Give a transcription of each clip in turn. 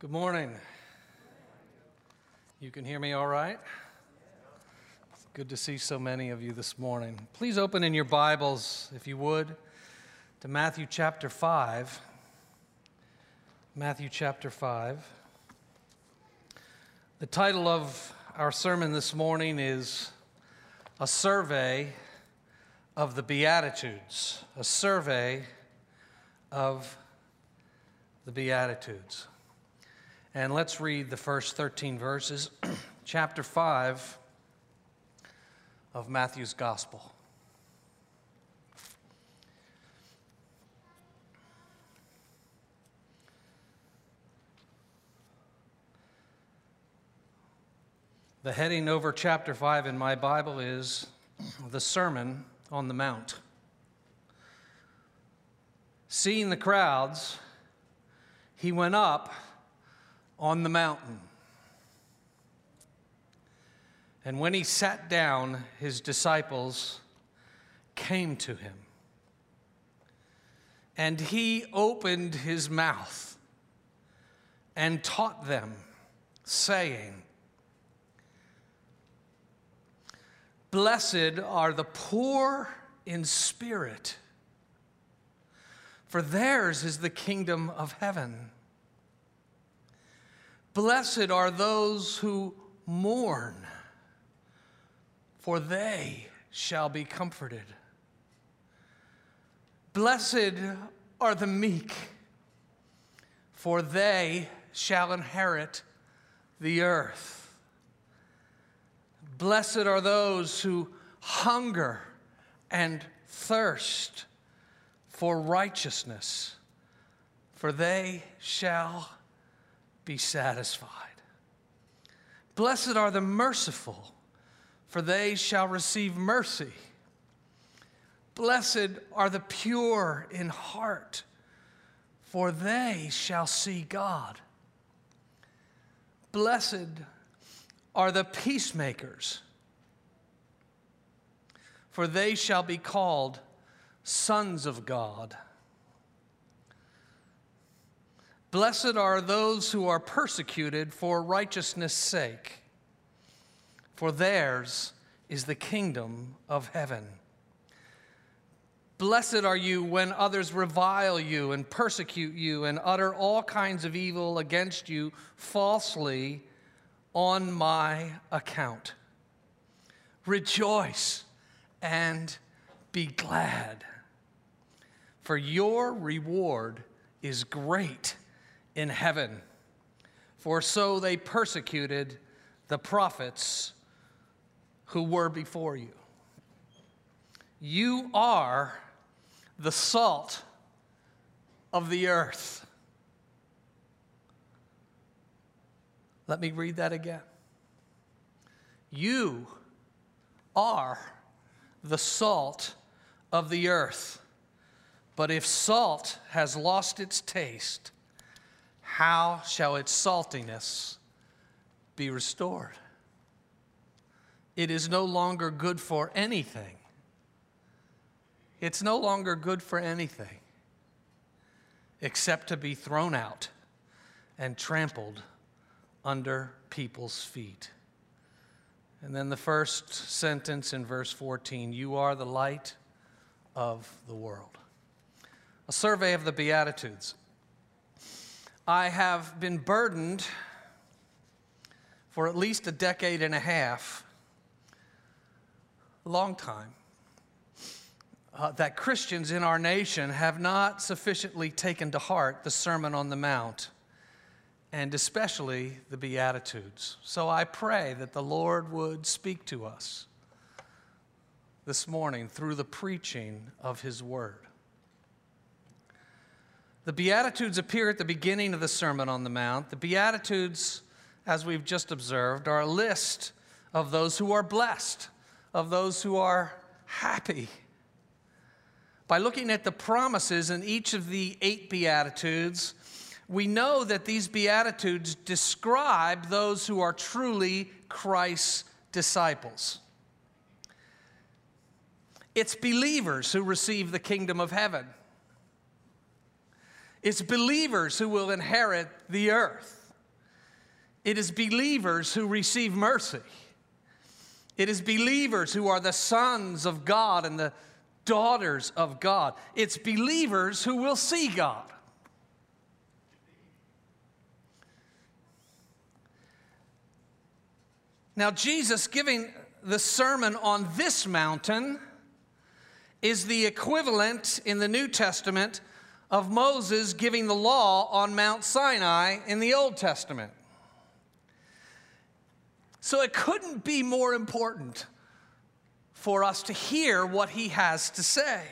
Good morning. You can hear me all right? It's good to see so many of you this morning. Please open in your Bibles, if you would, to Matthew chapter 5. Matthew chapter 5. The title of our sermon this morning is A Survey of the Beatitudes. A Survey of the Beatitudes. And let's read the first 13 verses, chapter 5 of Matthew's Gospel. The heading over chapter 5 in my Bible is The Sermon on the Mount. Seeing the crowds, he went up on the mountain. And when he sat down, his disciples came to him. And he opened his mouth and taught them, saying, Blessed are the poor in spirit, for theirs is the kingdom of heaven. Blessed are those who mourn, for they shall be comforted. Blessed are the meek, for they shall inherit the earth. Blessed are those who hunger and thirst for righteousness, for they shall be satisfied. Blessed are the merciful, for they shall receive mercy. Blessed are the pure in heart, for they shall see God. Blessed are the peacemakers, for they shall be called sons of God. Blessed are those who are persecuted for righteousness' sake, for theirs is the kingdom of heaven. Blessed are you when others revile you and persecute you and utter all kinds of evil against you falsely on my account. Rejoice and be glad, for your reward is great in heaven. For so they persecuted the prophets who were before you. You are the salt of the earth. Let me read that again. You are the salt of the earth. But if salt has lost its taste, how shall its saltiness be restored? It is no longer good for anything. It's no longer good for anything except to be thrown out and trampled under people's feet. And then the first sentence in verse 14 You are the light of the world. A survey of the Beatitudes. I have been burdened for at least a decade and a half, a long time, uh, that Christians in our nation have not sufficiently taken to heart the Sermon on the Mount and especially the Beatitudes. So I pray that the Lord would speak to us this morning through the preaching of His Word. The Beatitudes appear at the beginning of the Sermon on the Mount. The Beatitudes, as we've just observed, are a list of those who are blessed, of those who are happy. By looking at the promises in each of the eight Beatitudes, we know that these Beatitudes describe those who are truly Christ's disciples. It's believers who receive the kingdom of heaven. It's believers who will inherit the earth. It is believers who receive mercy. It is believers who are the sons of God and the daughters of God. It's believers who will see God. Now, Jesus giving the sermon on this mountain is the equivalent in the New Testament of Moses giving the law on Mount Sinai in the Old Testament. So it couldn't be more important for us to hear what he has to say.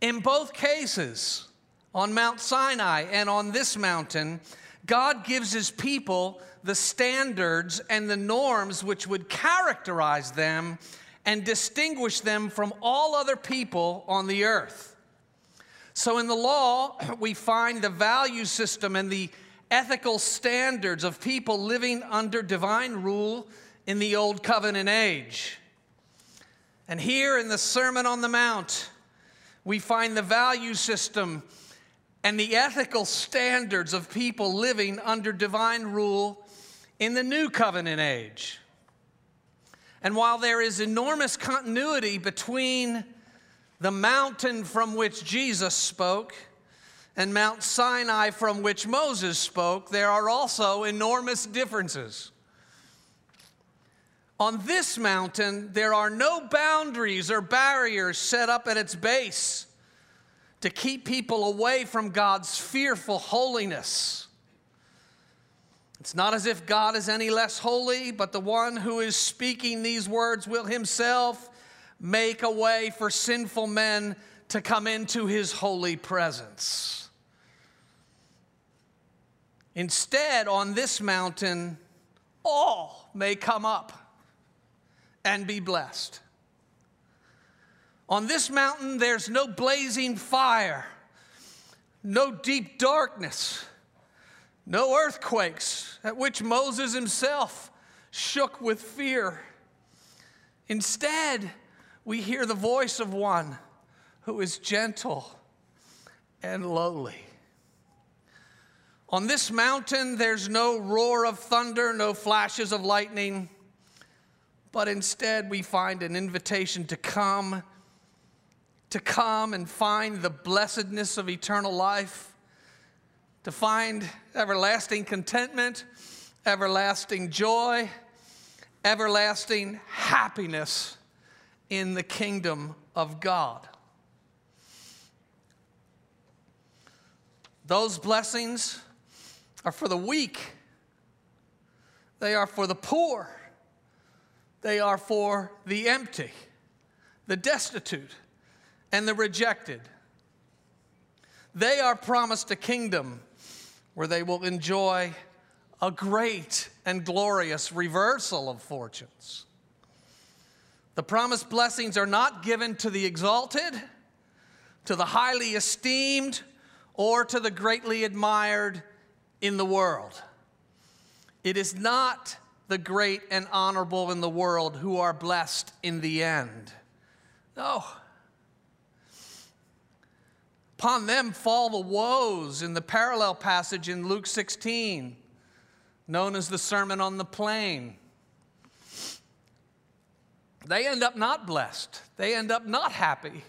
In both cases, on Mount Sinai and on this mountain, God gives his people the standards and the norms which would characterize them and distinguish them from all other people on the earth. So, in the law, we find the value system and the ethical standards of people living under divine rule in the Old Covenant age. And here in the Sermon on the Mount, we find the value system and the ethical standards of people living under divine rule in the New Covenant age. And while there is enormous continuity between the mountain from which Jesus spoke and Mount Sinai from which Moses spoke, there are also enormous differences. On this mountain, there are no boundaries or barriers set up at its base to keep people away from God's fearful holiness. It's not as if God is any less holy, but the one who is speaking these words will himself make a way for sinful men to come into his holy presence. Instead, on this mountain, all may come up and be blessed. On this mountain, there's no blazing fire, no deep darkness, no earthquakes at which Moses himself shook with fear. Instead, we hear the voice of one who is gentle and lowly. On this mountain, there's no roar of thunder, no flashes of lightning, but instead we find an invitation to come, to come and find the blessedness of eternal life, to find everlasting contentment, everlasting joy, everlasting happiness in the kingdom of God. Those blessings are for the weak, they are for the poor, they are for the empty, the destitute, and the rejected. They are promised a kingdom where they will enjoy a great and glorious reversal of fortunes. The promised blessings are not given to the exalted, to the highly esteemed, or to the greatly admired in the world. It is not the great and honorable in the world who are blessed in the end. No. Upon them fall the woes in the parallel passage in Luke 16, known as the Sermon on the Plain. They end up not blessed, they end up not happy.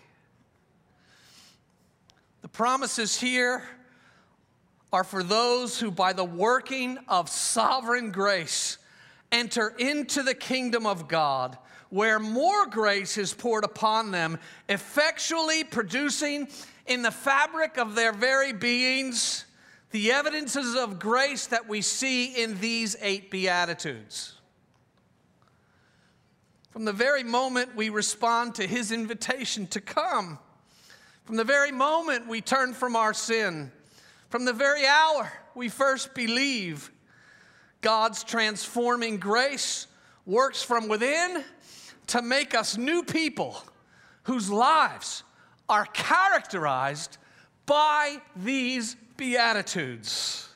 The promises here are for those who, by the working of sovereign grace, enter into the kingdom of God, where more grace is poured upon them, effectually producing in the fabric of their very beings the evidences of grace that we see in these eight Beatitudes. From the very moment we respond to his invitation to come, from the very moment we turn from our sin, from the very hour we first believe, God's transforming grace works from within to make us new people whose lives are characterized by these Beatitudes.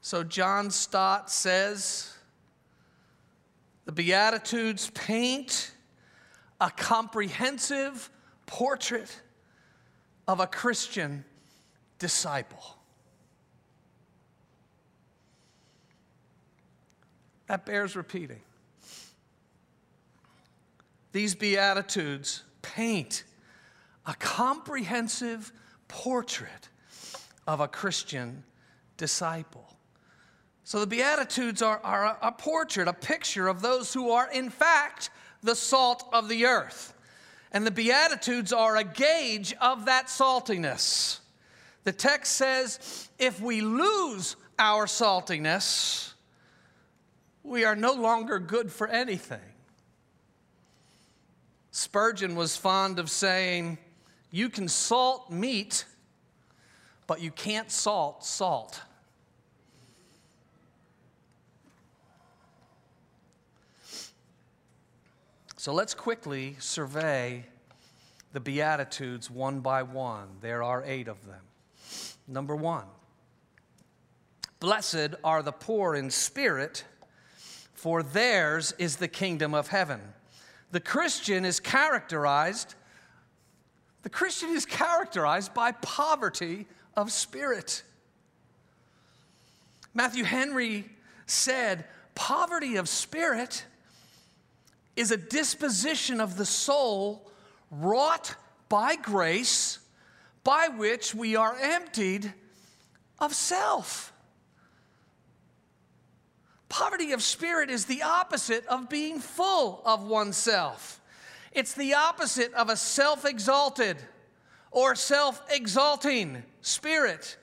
So, John Stott says the Beatitudes paint a comprehensive portrait of a Christian disciple. That bears repeating. These Beatitudes paint a comprehensive portrait of a Christian disciple. So the Beatitudes are, are a portrait, a picture of those who are, in fact, the salt of the earth. And the Beatitudes are a gauge of that saltiness. The text says if we lose our saltiness, we are no longer good for anything. Spurgeon was fond of saying, You can salt meat, but you can't salt salt. So let's quickly survey the Beatitudes one by one. There are eight of them. Number one, blessed are the poor in spirit, for theirs is the kingdom of heaven. The Christian is characterized the Christian is characterized by poverty of spirit. Matthew Henry said, Poverty of spirit is a disposition of the soul wrought by grace by which we are emptied of self. Poverty of spirit is the opposite of being full of oneself. It's the opposite of a self exalted or self exalting spirit.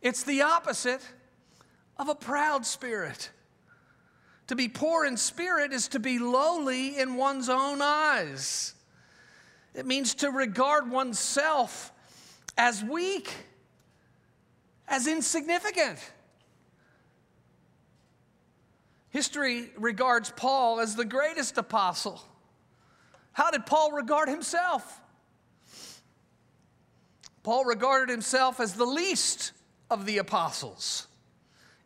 It's the opposite of a proud spirit. To be poor in spirit is to be lowly in one's own eyes. It means to regard oneself as weak, as insignificant. History regards Paul as the greatest apostle. How did Paul regard himself? Paul regarded himself as the least of the apostles.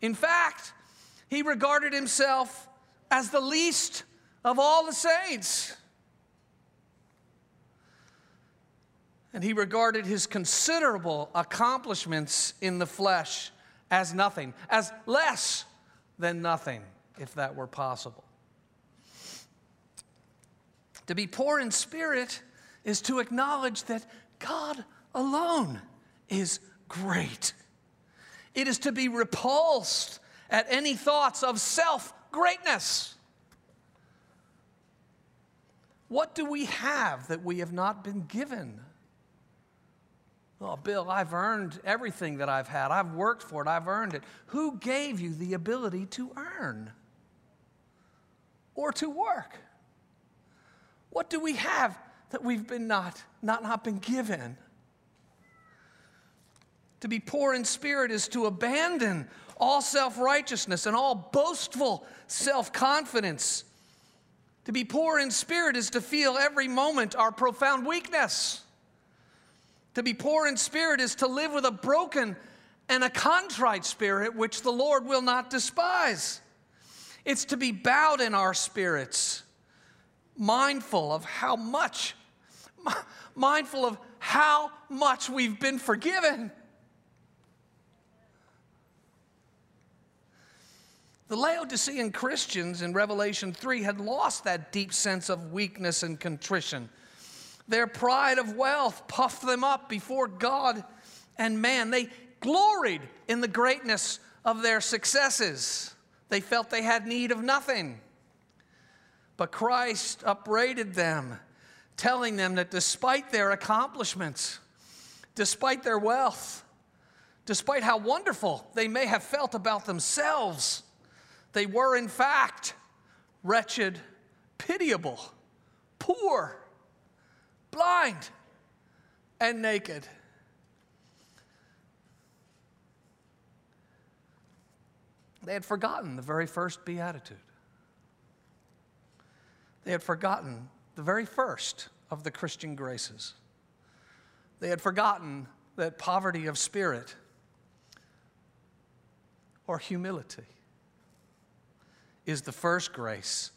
In fact, he regarded himself as the least of all the saints. And he regarded his considerable accomplishments in the flesh as nothing, as less than nothing, if that were possible. To be poor in spirit is to acknowledge that God alone is great. It is to be repulsed at any thoughts of self greatness. What do we have that we have not been given? Oh, Bill, I've earned everything that I've had. I've worked for it. I've earned it. Who gave you the ability to earn or to work? What do we have that we've been not, not, not been given? To be poor in spirit is to abandon all self righteousness and all boastful self confidence. To be poor in spirit is to feel every moment our profound weakness. To be poor in spirit is to live with a broken and a contrite spirit, which the Lord will not despise. It's to be bowed in our spirits, mindful of how much, mindful of how much we've been forgiven. The Laodicean Christians in Revelation 3 had lost that deep sense of weakness and contrition. Their pride of wealth puffed them up before God and man. They gloried in the greatness of their successes. They felt they had need of nothing. But Christ upbraided them, telling them that despite their accomplishments, despite their wealth, despite how wonderful they may have felt about themselves, they were, in fact, wretched, pitiable, poor, blind, and naked. They had forgotten the very first beatitude. They had forgotten the very first of the Christian graces. They had forgotten that poverty of spirit or humility is the first grace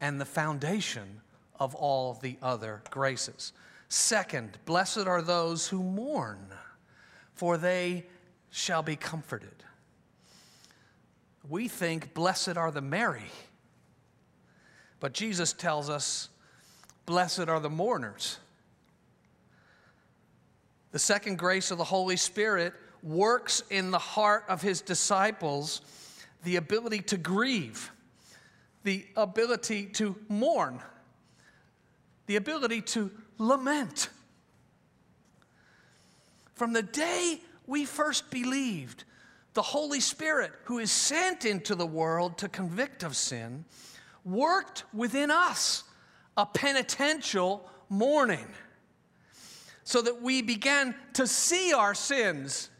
and the foundation of all the other graces. Second, blessed are those who mourn, for they shall be comforted. We think blessed are the merry, But Jesus tells us, Blessed are the mourners. The second grace of the Holy Spirit works in the heart of his disciples the ability to grieve, the ability to mourn, the ability to lament. From the day we first believed, the Holy Spirit, who is sent into the world to convict of sin, worked within us a penitential mourning so that we began to see our sins.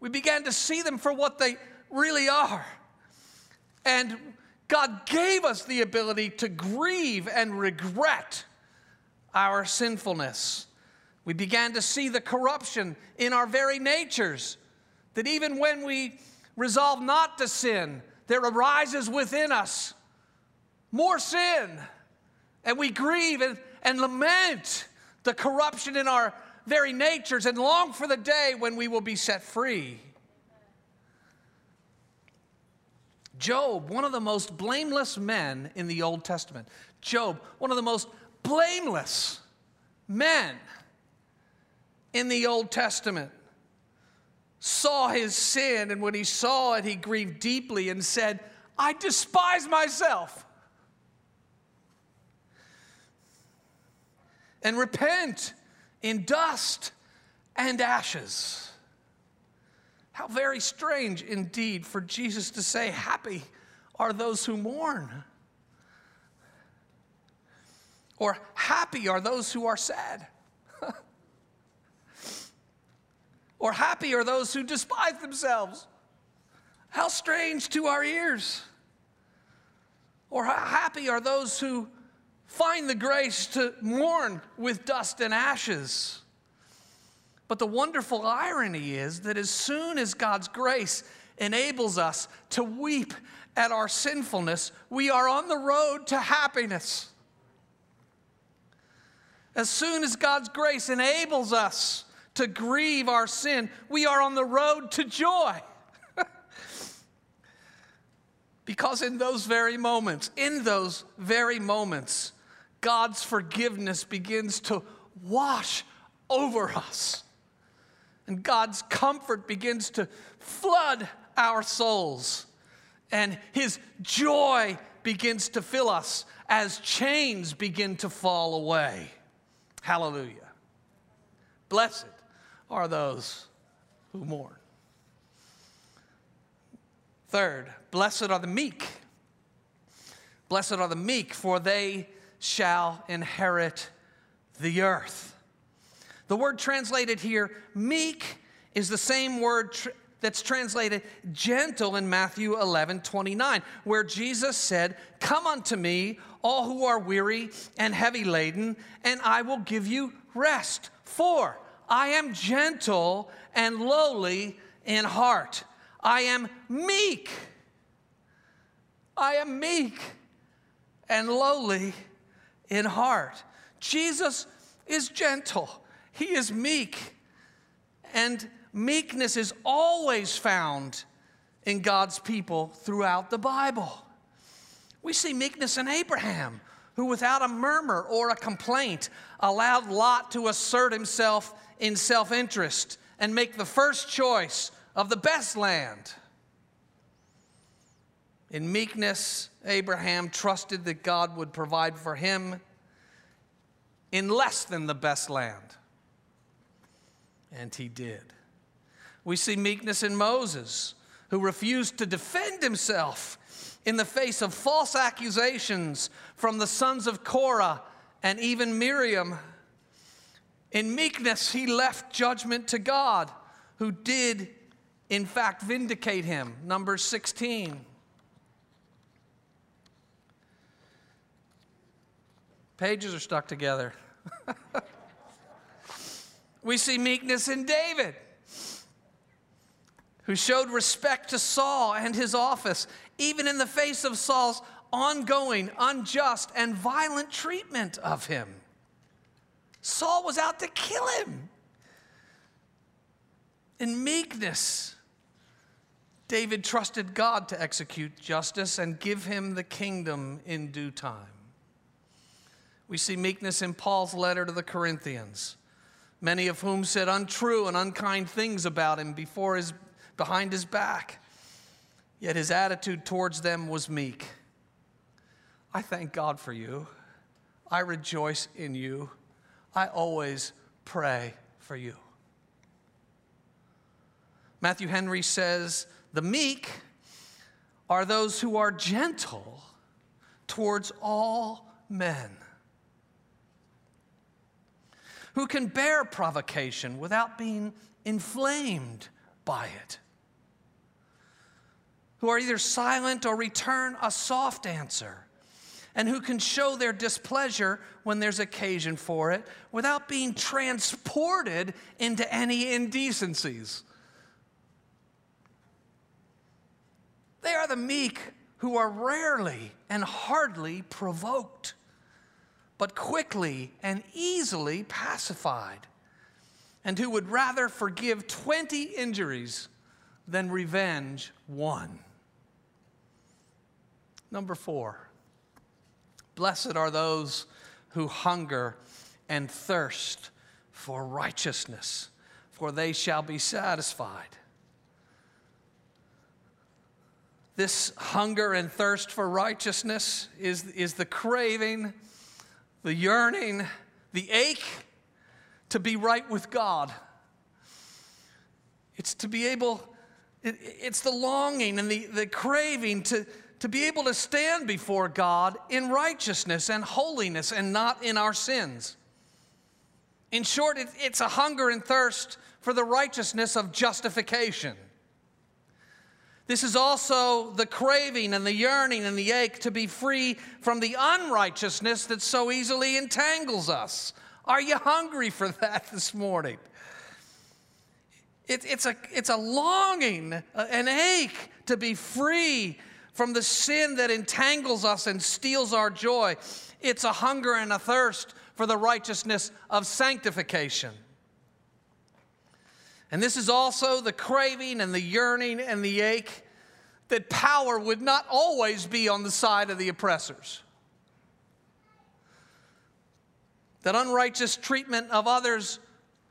We began to see them for what they really are. And God gave us the ability to grieve and regret our sinfulness. We began to see the corruption in our very natures, that even when we resolve not to sin, there arises within us more sin. And we grieve and, and lament the corruption in our very natures and long for the day when we will be set free. Job, one of the most blameless men in the Old Testament, Job, one of the most blameless men in the Old Testament, saw his sin, and when he saw it, he grieved deeply and said, I despise myself. And repent in dust and ashes. How very strange indeed for Jesus to say, Happy are those who mourn. Or happy are those who are sad. or happy are those who despise themselves. How strange to our ears. Or happy are those who find the grace to mourn with dust and ashes. But the wonderful irony is that as soon as God's grace enables us to weep at our sinfulness, we are on the road to happiness. As soon as God's grace enables us to grieve our sin, we are on the road to joy. because in those very moments, in those very moments, God's forgiveness begins to wash over us. And God's comfort begins to flood our souls. And His joy begins to fill us as chains begin to fall away. Hallelujah. Blessed are those who mourn. Third, blessed are the meek. Blessed are the meek, for they shall inherit the earth. The word translated here, meek, is the same word tr- that's translated gentle in Matthew 11 29, where Jesus said, Come unto me, all who are weary and heavy laden, and I will give you rest. For I am gentle and lowly in heart. I am meek. I am meek and lowly in heart. Jesus is gentle, he is meek, and meekness is always found in God's people throughout the Bible. We see meekness in Abraham, who without a murmur or a complaint allowed Lot to assert himself in self interest and make the first choice of the best land. In meekness, Abraham trusted that God would provide for him in less than the best land. And he did. We see meekness in Moses, who refused to defend himself in the face of false accusations from the sons of Korah and even Miriam. In meekness, he left judgment to God, who did, in fact, vindicate him. Number 16. Pages are stuck together. we see meekness in David, who showed respect to Saul and his office, even in the face of Saul's ongoing, unjust, and violent treatment of him. Saul was out to kill him. In meekness, David trusted God to execute justice and give him the kingdom in due time. We see meekness in Paul's letter to the Corinthians, many of whom said untrue and unkind things about him before his, behind his back. Yet his attitude towards them was meek. I thank God for you. I rejoice in you. I always pray for you. Matthew Henry says, The meek are those who are gentle towards all men, who can bear provocation without being inflamed by it, who are either silent or return a soft answer and who can show their displeasure when there's occasion for it without being transported into any indecencies. They are the meek who are rarely and hardly provoked, but quickly and easily pacified, and who would rather forgive 20 injuries than revenge one. Number four, blessed are those who hunger and thirst for righteousness, for they shall be satisfied. This hunger and thirst for righteousness is, is the craving, the yearning, the ache to be right with God. It's to be able, it, it's the longing and the, the craving to, to be able to stand before God in righteousness and holiness and not in our sins. In short, it, it's a hunger and thirst for the righteousness of justification. This is also the craving and the yearning and the ache to be free from the unrighteousness that so easily entangles us. Are you hungry for that this morning? It, it's, a, it's a longing, an ache to be free from the sin that entangles us and steals our joy. It's a hunger and a thirst for the righteousness of sanctification. And this is also the craving and the yearning and the ache that power would not always be on the side of the oppressors. That unrighteous treatment of others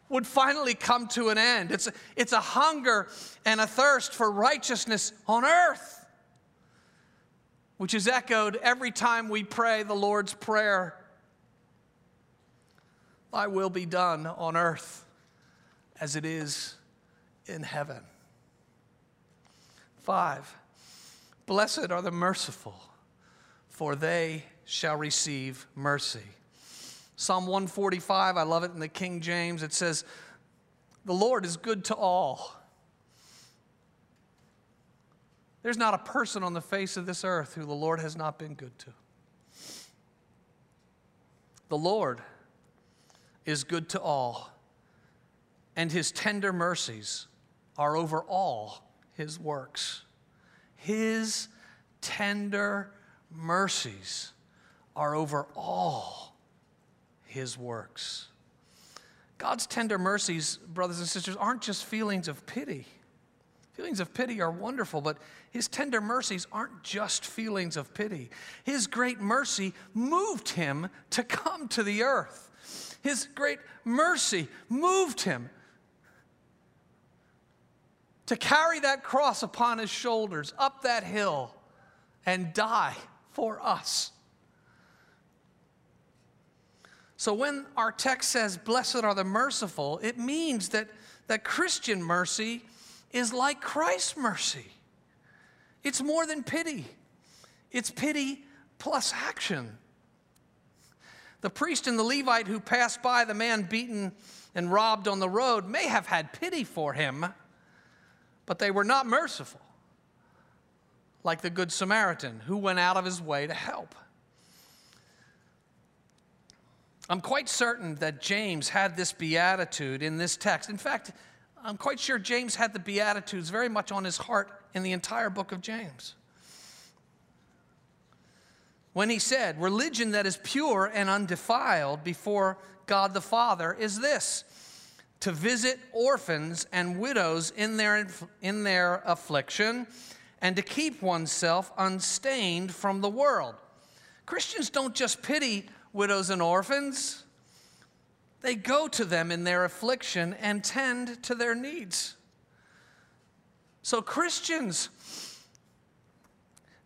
would finally come to an end. It's a, it's a hunger and a thirst for righteousness on earth, which is echoed every time we pray the Lord's Prayer Thy will be done on earth as it is in heaven. Five, blessed are the merciful, for they shall receive mercy. Psalm 145, I love it in the King James. It says, The Lord is good to all. There's not a person on the face of this earth who the Lord has not been good to. The Lord is good to all, and his tender mercies are over all his works. His tender mercies are over all his works. God's tender mercies, brothers and sisters, aren't just feelings of pity. Feelings of pity are wonderful, but his tender mercies aren't just feelings of pity. His great mercy moved him to come to the earth. His great mercy moved him to carry that cross upon his shoulders up that hill and die for us. So when our text says, Blessed are the merciful, it means that, that Christian mercy is like Christ's mercy. It's more than pity, it's pity plus action. The priest and the Levite who passed by the man beaten and robbed on the road may have had pity for him, but they were not merciful, like the Good Samaritan who went out of his way to help. I'm quite certain that James had this beatitude in this text. In fact, I'm quite sure James had the Beatitudes very much on his heart in the entire book of James when he said, Religion that is pure and undefiled before God the Father is this to visit orphans and widows in their, in their affliction and to keep oneself unstained from the world. Christians don't just pity widows and orphans, they go to them in their affliction and tend to their needs. So, Christians,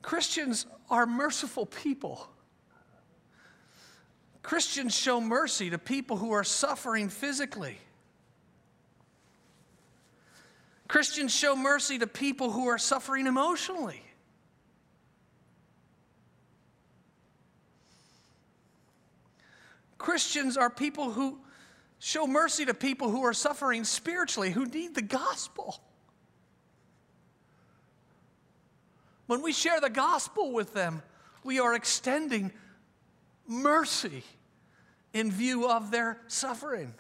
Christians are merciful people. Christians show mercy to people who are suffering physically. Christians show mercy to people who are suffering emotionally. Christians are people who show mercy to people who are suffering spiritually, who need the gospel. When we share the gospel with them, we are extending mercy in view of their suffering.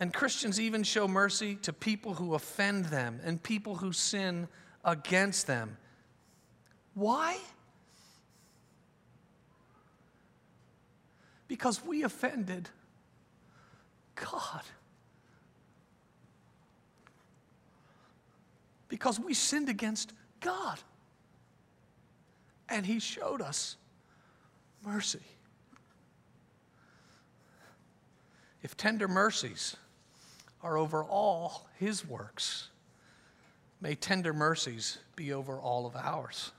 And Christians even show mercy to people who offend them and people who sin against them. Why? Because we offended God. Because we sinned against God. And He showed us mercy. If tender mercies are over all his works. May tender mercies be over all of ours.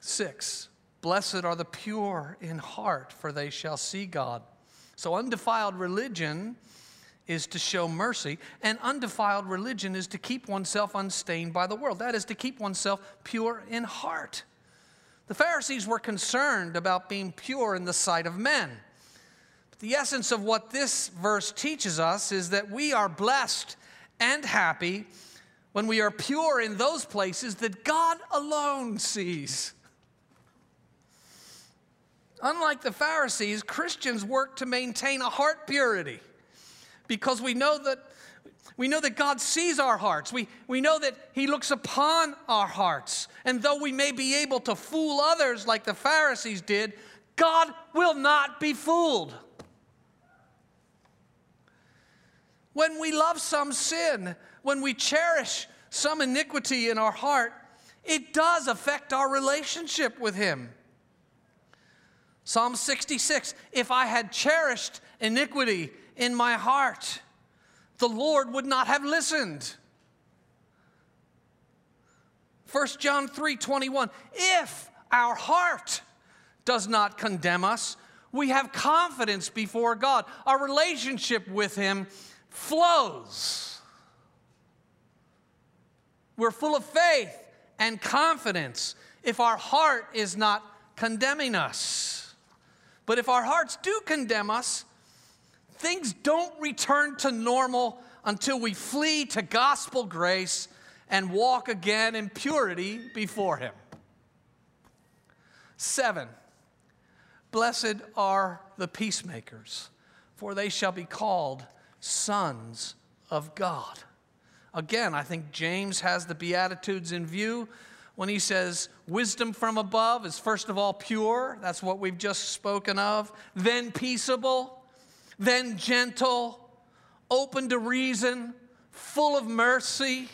Six, blessed are the pure in heart, for they shall see God. So, undefiled religion is to show mercy, and undefiled religion is to keep oneself unstained by the world. That is to keep oneself pure in heart. The Pharisees were concerned about being pure in the sight of men. The essence of what this verse teaches us is that we are blessed and happy when we are pure in those places that God alone sees. Unlike the Pharisees, Christians work to maintain a heart purity because we know that we know that God sees our hearts. We, we know that He looks upon our hearts. And though we may be able to fool others like the Pharisees did, God will not be fooled. When we love some sin, when we cherish some iniquity in our heart, it does affect our relationship with Him. Psalm 66 If I had cherished iniquity in my heart, the Lord would not have listened. 1 John 3 21 If our heart does not condemn us, we have confidence before God. Our relationship with Him flows. We're full of faith and confidence if our heart is not condemning us. But if our hearts do condemn us, things don't return to normal until we flee to gospel grace and walk again in purity before Him. Seven, blessed are the peacemakers, for they shall be called sons of God. Again, I think James has the Beatitudes in view when he says, Wisdom from above is first of all pure, that's what we've just spoken of, then peaceable, then gentle, open to reason, full of mercy.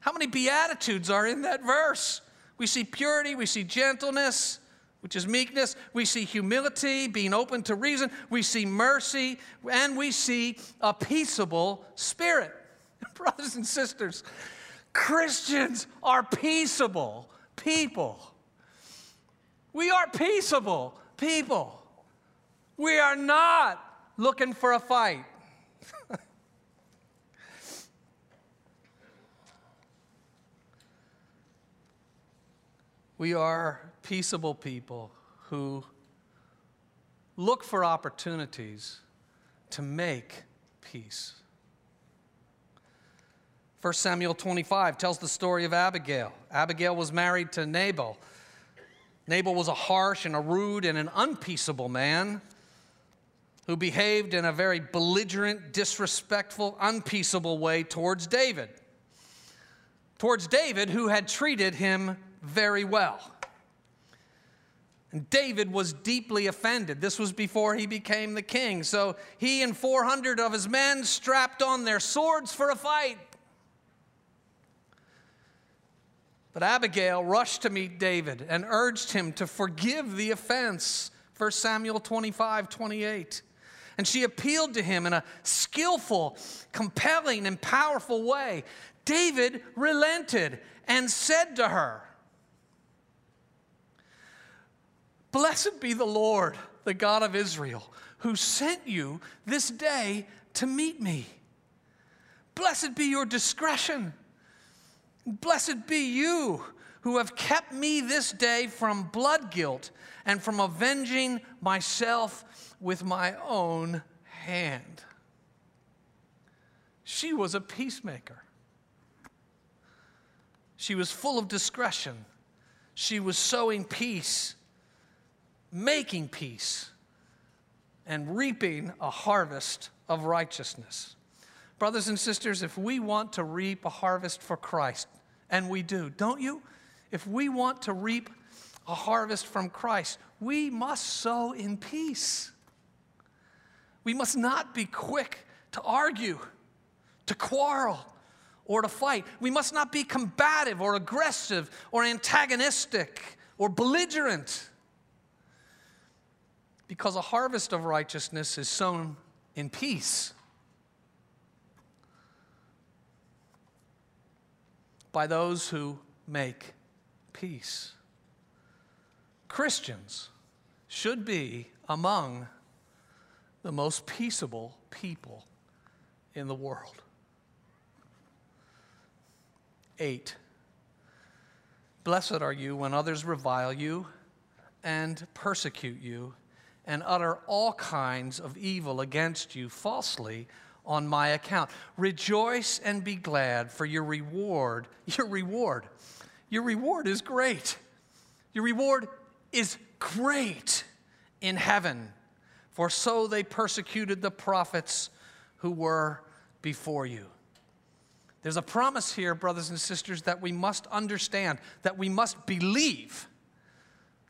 How many Beatitudes are in that verse? We see purity, we see gentleness, which is meekness. We see humility, being open to reason. We see mercy, and we see a peaceable spirit. Brothers and sisters, Christians are peaceable people. We are peaceable people. We are not looking for a fight. we are peaceable people who look for opportunities to make peace. 1 Samuel 25 tells the story of Abigail. Abigail was married to Nabal. Nabal was a harsh and a rude and an unpeaceable man who behaved in a very belligerent, disrespectful, unpeaceable way towards David. Towards David, who had treated him very well. And David was deeply offended. This was before he became the king. So he and 400 of his men strapped on their swords for a fight. But Abigail rushed to meet David and urged him to forgive the offense. 1 Samuel 25, 28. And she appealed to him in a skillful, compelling, and powerful way. David relented and said to her, Blessed be the Lord, the God of Israel, who sent you this day to meet me. Blessed be your discretion. Blessed be you who have kept me this day from blood guilt and from avenging myself with my own hand. She was a peacemaker. She was full of discretion. She was sowing peace making peace and reaping a harvest of righteousness. Brothers and sisters, if we want to reap a harvest for Christ, and we do, don't you? If we want to reap a harvest from Christ, we must sow in peace. We must not be quick to argue, to quarrel, or to fight. We must not be combative or aggressive or antagonistic or belligerent because a harvest of righteousness is sown in peace. By those who make peace. Christians should be among the most peaceable people in the world. Eight. Blessed are you when others revile you and persecute you and utter all kinds of evil against you falsely on my account. Rejoice and be glad, for your reward, your reward, your reward is great. Your reward is great in heaven, for so they persecuted the prophets who were before you. There's a promise here, brothers and sisters, that we must understand, that we must believe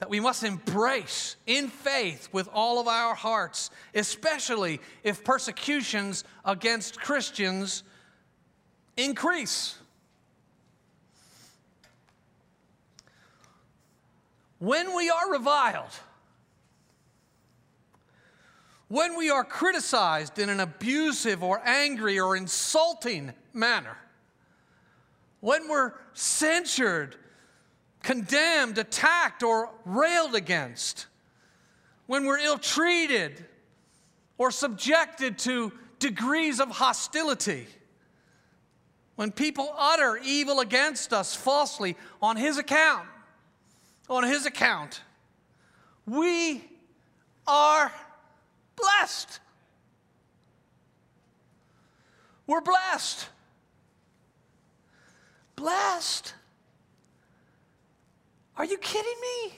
that we must embrace in faith with all of our hearts, especially if persecutions against Christians increase. When we are reviled, when we are criticized in an abusive or angry or insulting manner, when we're censured condemned, attacked, or railed against, when we're ill treated or subjected to degrees of hostility, when people utter evil against us falsely on His account, on His account, we are blessed. We're blessed. Blessed. Are you kidding me?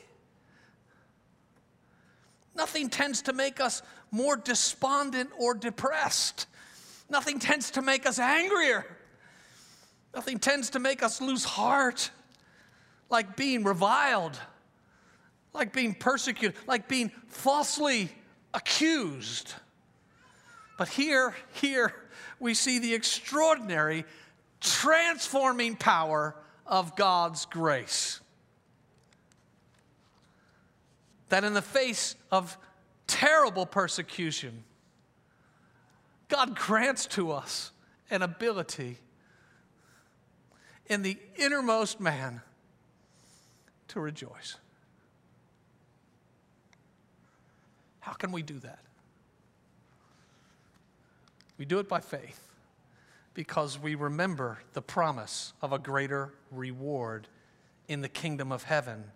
Nothing tends to make us more despondent or depressed. Nothing tends to make us angrier. Nothing tends to make us lose heart like being reviled, like being persecuted, like being falsely accused. But here, here, we see the extraordinary transforming power of God's grace. That in the face of terrible persecution, God grants to us an ability in the innermost man to rejoice. How can we do that? We do it by faith because we remember the promise of a greater reward in the kingdom of heaven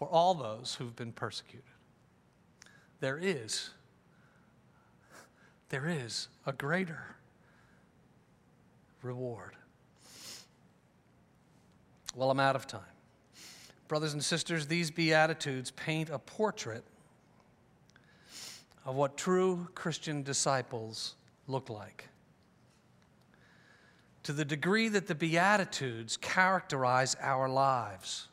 for all those who've been persecuted. There is, there is a greater reward. Well, I'm out of time. Brothers and sisters, these Beatitudes paint a portrait of what true Christian disciples look like. To the degree that the Beatitudes characterize our lives,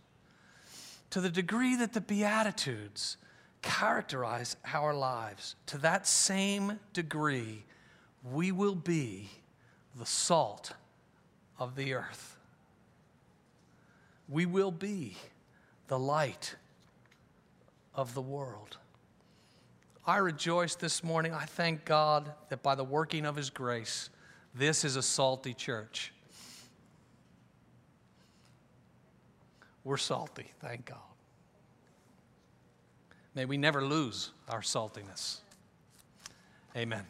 to the degree that the Beatitudes characterize our lives, to that same degree, we will be the salt of the earth. We will be the light of the world. I rejoice this morning. I thank God that by the working of His grace, this is a salty church. We're salty, thank God. May we never lose our saltiness. Amen.